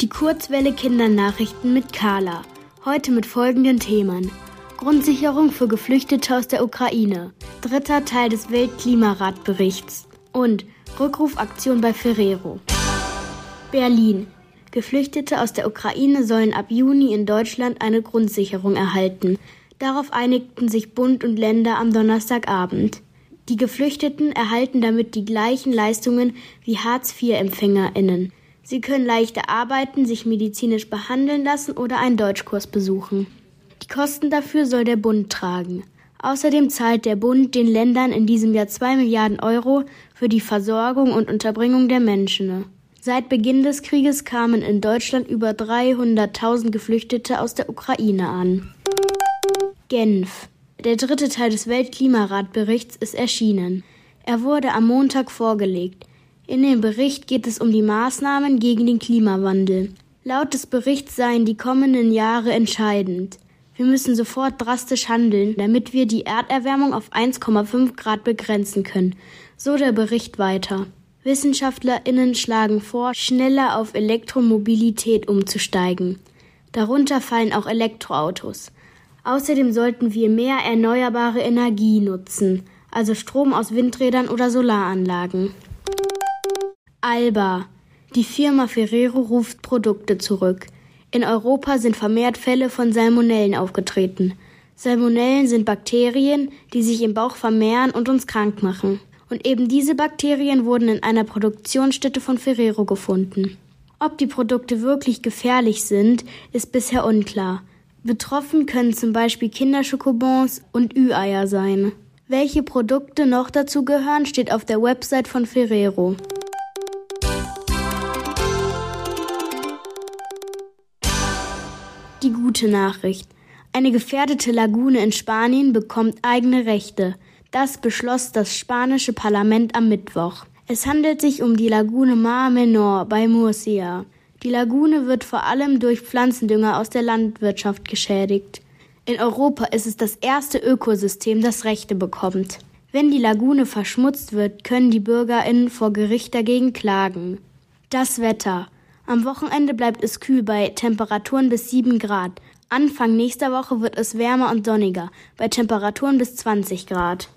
Die Kurzwelle Kindernachrichten mit Carla. Heute mit folgenden Themen. Grundsicherung für Geflüchtete aus der Ukraine. Dritter Teil des Weltklimaratberichts. Und Rückrufaktion bei Ferrero. Berlin. Geflüchtete aus der Ukraine sollen ab Juni in Deutschland eine Grundsicherung erhalten. Darauf einigten sich Bund und Länder am Donnerstagabend. Die Geflüchteten erhalten damit die gleichen Leistungen wie Hartz-IV-EmpfängerInnen. Sie können leichter arbeiten, sich medizinisch behandeln lassen oder einen Deutschkurs besuchen. Die Kosten dafür soll der Bund tragen. Außerdem zahlt der Bund den Ländern in diesem Jahr zwei Milliarden Euro für die Versorgung und Unterbringung der Menschen. Seit Beginn des Krieges kamen in Deutschland über 300.000 Geflüchtete aus der Ukraine an. Genf. Der dritte Teil des Weltklimaratberichts ist erschienen. Er wurde am Montag vorgelegt. In dem Bericht geht es um die Maßnahmen gegen den Klimawandel. Laut des Berichts seien die kommenden Jahre entscheidend. Wir müssen sofort drastisch handeln, damit wir die Erderwärmung auf 1,5 Grad begrenzen können. So der Bericht weiter. WissenschaftlerInnen schlagen vor, schneller auf Elektromobilität umzusteigen. Darunter fallen auch Elektroautos. Außerdem sollten wir mehr erneuerbare Energie nutzen, also Strom aus Windrädern oder Solaranlagen. Alba. Die Firma Ferrero ruft Produkte zurück. In Europa sind vermehrt Fälle von Salmonellen aufgetreten. Salmonellen sind Bakterien, die sich im Bauch vermehren und uns krank machen. Und eben diese Bakterien wurden in einer Produktionsstätte von Ferrero gefunden. Ob die Produkte wirklich gefährlich sind, ist bisher unklar. Betroffen können zum Beispiel Kinderschokobons und Ü-Eier sein. Welche Produkte noch dazu gehören, steht auf der Website von Ferrero. Die gute Nachricht. Eine gefährdete Lagune in Spanien bekommt eigene Rechte. Das beschloss das spanische Parlament am Mittwoch. Es handelt sich um die Lagune Mar Menor bei Murcia. Die Lagune wird vor allem durch Pflanzendünger aus der Landwirtschaft geschädigt. In Europa ist es das erste Ökosystem, das Rechte bekommt. Wenn die Lagune verschmutzt wird, können die BürgerInnen vor Gericht dagegen klagen. Das Wetter. Am Wochenende bleibt es kühl bei Temperaturen bis 7 Grad. Anfang nächster Woche wird es wärmer und sonniger, bei Temperaturen bis 20 Grad.